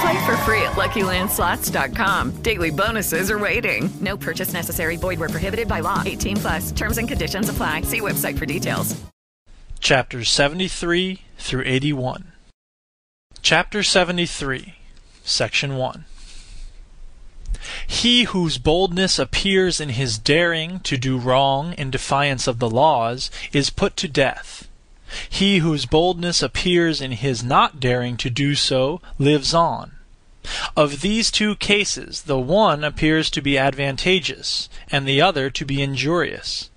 Play for free at LuckyLandSlots.com. Daily bonuses are waiting. No purchase necessary. Void where prohibited by law. 18 plus. Terms and conditions apply. See website for details. Chapters 73 through 81. Chapter 73, Section 1. He whose boldness appears in his daring to do wrong in defiance of the laws is put to death. He whose boldness appears in his not daring to do so lives on. Of these two cases the one appears to be advantageous, and the other to be injurious.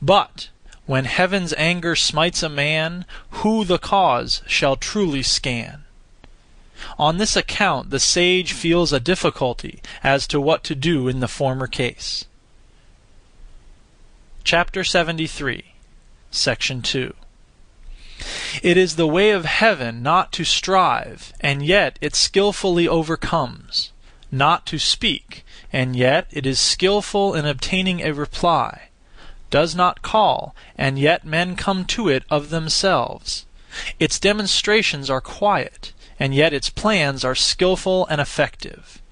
But when heaven's anger smites a man, who the cause shall truly scan? On this account the sage feels a difficulty as to what to do in the former case. Chapter 73, Section 2 It is the way of heaven not to strive, and yet it skilfully overcomes; not to speak, and yet it is skilful in obtaining a reply; does not call, and yet men come to it of themselves; its demonstrations are quiet, and yet its plans are skilful and effective.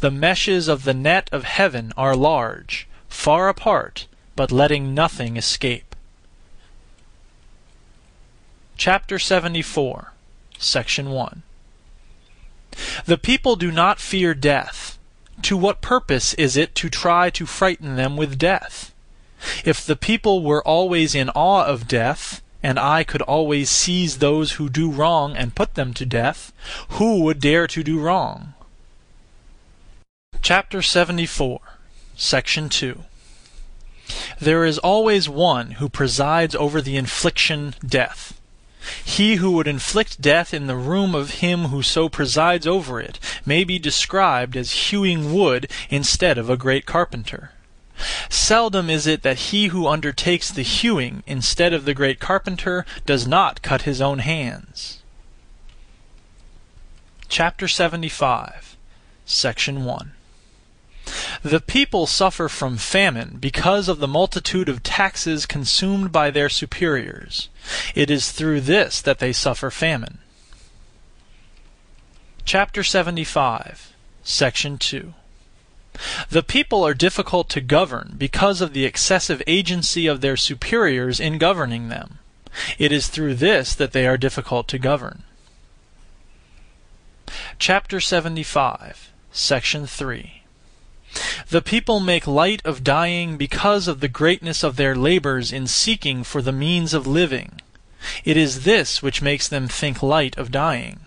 The meshes of the net of heaven are large, far apart, but letting nothing escape. Chapter 74, Section 1 The people do not fear death. To what purpose is it to try to frighten them with death? If the people were always in awe of death, and I could always seize those who do wrong and put them to death, who would dare to do wrong? Chapter 74, Section 2 There is always one who presides over the infliction death. He who would inflict death in the room of him who so presides over it may be described as hewing wood instead of a great carpenter. Seldom is it that he who undertakes the hewing instead of the great carpenter does not cut his own hands. Chapter 75, Section 1 The people suffer from famine because of the multitude of taxes consumed by their superiors. It is through this that they suffer famine. Chapter 75, Section 2 The people are difficult to govern because of the excessive agency of their superiors in governing them. It is through this that they are difficult to govern. Chapter 75, Section 3 The people make light of dying because of the greatness of their labors in seeking for the means of living. It is this which makes them think light of dying.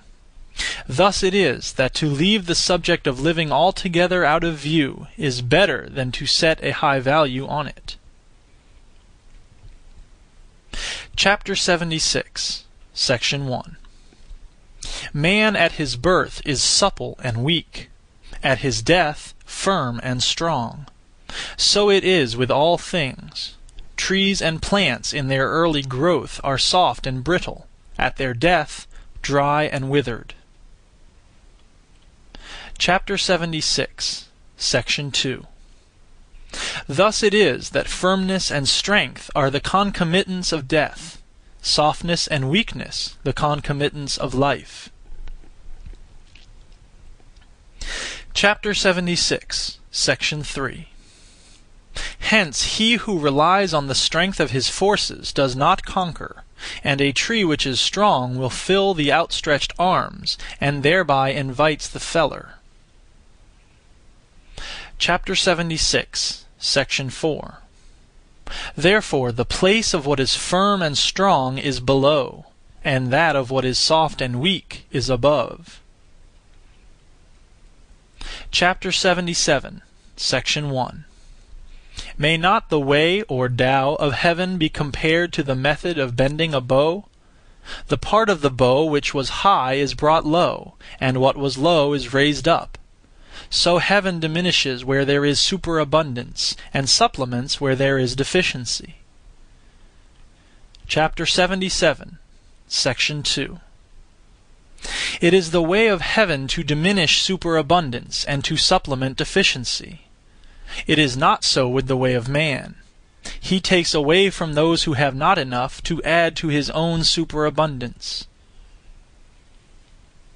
Thus it is that to leave the subject of living altogether out of view is better than to set a high value on it. Chapter 76, Section 1 Man at his birth is supple and weak; at his death firm and strong. So it is with all things. Trees and plants in their early growth are soft and brittle; at their death dry and withered. Chapter 76, Section 2 Thus it is that firmness and strength are the concomitants of death. softness and weakness, the concomitants of life. Chapter 76, section 3 Hence he who relies on the strength of his forces does not conquer, and a tree which is strong will fill the outstretched arms, and thereby invites the feller. Chapter 76, section 4 Therefore the place of what is firm and strong is below, and that of what is soft and weak is above. Chapter 77, section 1 May not the way or Tao of heaven be compared to the method of bending a bow? The part of the bow which was high is brought low, and what was low is raised up. So heaven diminishes where there is superabundance, and supplements where there is deficiency. Chapter 77, section 2 It is the way of heaven to diminish superabundance, and to supplement deficiency. It is not so with the way of man. He takes away from those who have not enough to add to his own superabundance.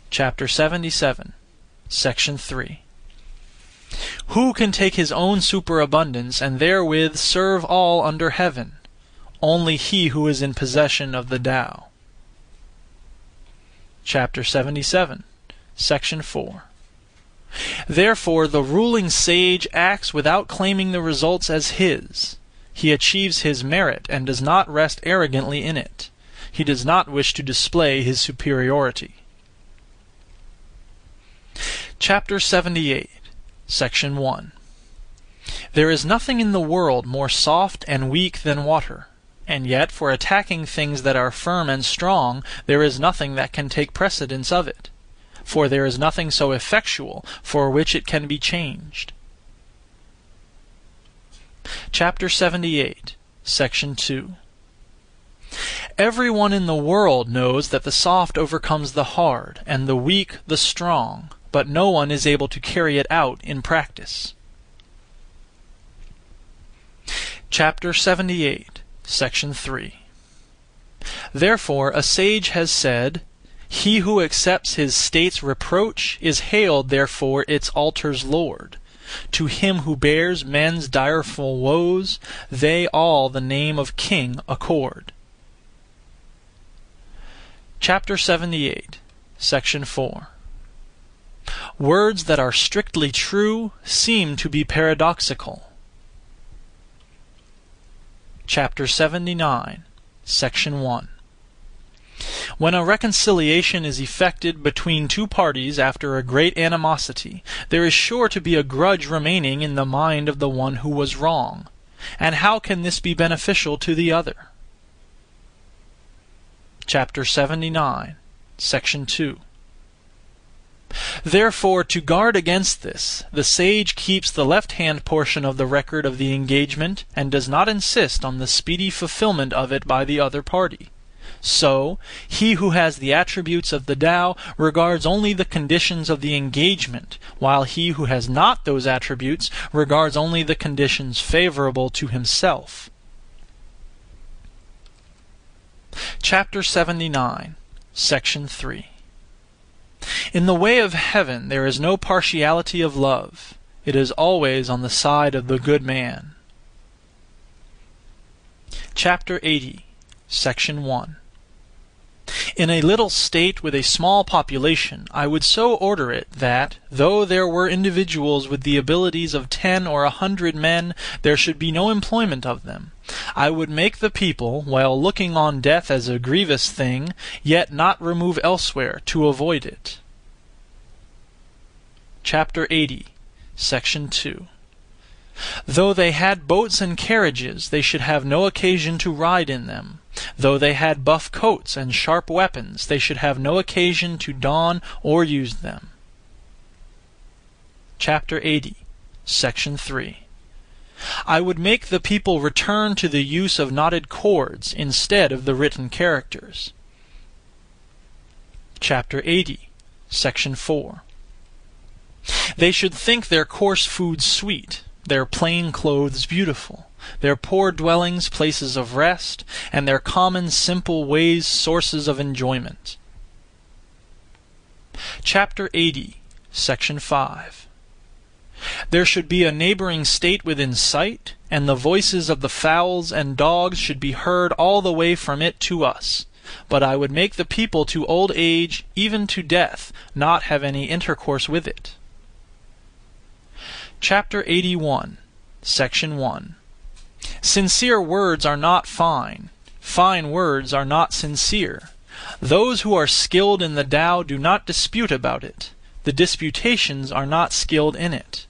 Chapter 77, section 3 Who can take his own superabundance and therewith serve all under heaven? Only he who is in possession of the Tao. Chapter 77, section 4 Therefore the ruling sage acts without claiming the results as his. He achieves his merit, and does not rest arrogantly in it. He does not wish to display his superiority. Chapter 78, Section 1 There is nothing in the world more soft and weak than water, and yet for attacking things that are firm and strong there is nothing that can take precedence of it for there is nothing so effectual for which it can be changed. Chapter 78, section 2 Everyone in the world knows that the soft overcomes the hard, and the weak the strong, but no one is able to carry it out in practice. Chapter 78, section 3 Therefore a sage has said, he who accepts his state's reproach is hailed therefore its altar's lord. To him who bears men's direful woes, they all the name of king accord. Chapter 78, section 4 Words that are strictly true seem to be paradoxical. Chapter 79, section 1 when a reconciliation is effected between two parties after a great animosity, there is sure to be a grudge remaining in the mind of the one who was wrong. And how can this be beneficial to the other? Chapter 79, section 2 Therefore, to guard against this, the sage keeps the left-hand portion of the record of the engagement, and does not insist on the speedy fulfillment of it by the other party. So, he who has the attributes of the Tao regards only the conditions of the engagement, while he who has not those attributes regards only the conditions favorable to himself. Chapter 79, Section 3 In the way of heaven there is no partiality of love. It is always on the side of the good man. Chapter 80, Section 1 in a little state with a small population, I would so order it that, though there were individuals with the abilities of ten or a hundred men, there should be no employment of them. I would make the people, while looking on death as a grievous thing, yet not remove elsewhere to avoid it. Chapter 80, Section 2 Though they had boats and carriages, they should have no occasion to ride in them. Though they had buff coats and sharp weapons, they should have no occasion to don or use them. Chapter 80, Section 3 I would make the people return to the use of knotted cords instead of the written characters. Chapter 80, Section 4 They should think their coarse food sweet, their plain clothes beautiful, their poor dwellings places of rest, and their common simple ways sources of enjoyment. Chapter 80, Section 5 There should be a neighboring state within sight, and the voices of the fowls and dogs should be heard all the way from it to us. But I would make the people to old age, even to death, not have any intercourse with it. Chapter 81, Section 1 Sincere words are not fine; fine words are not sincere. Those who are skilled in the Tao do not dispute about it; the disputations are not skilled in it.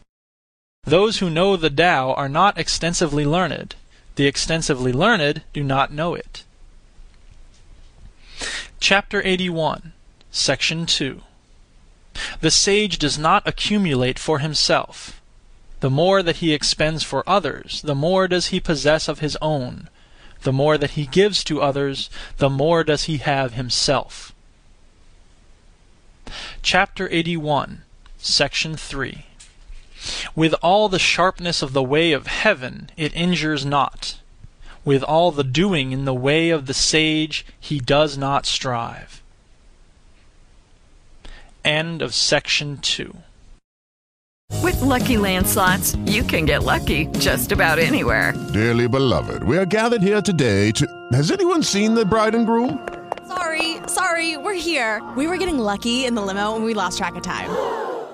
Those who know the Tao are not extensively learned; the extensively learned do not know it. Chapter 81, Section 2 The sage does not accumulate for himself. The more that he expends for others, the more does he possess of his own; the more that he gives to others, the more does he have himself. Chapter 81, 3 With all the sharpness of the way of heaven it injures not; with all the doing in the way of the sage he does not strive. End of section 2 With Lucky Land Slots, you can get lucky just about anywhere. Dearly beloved, we are gathered here today to. Has anyone seen the bride and groom? Sorry, sorry, we're here. We were getting lucky in the limo and we lost track of time.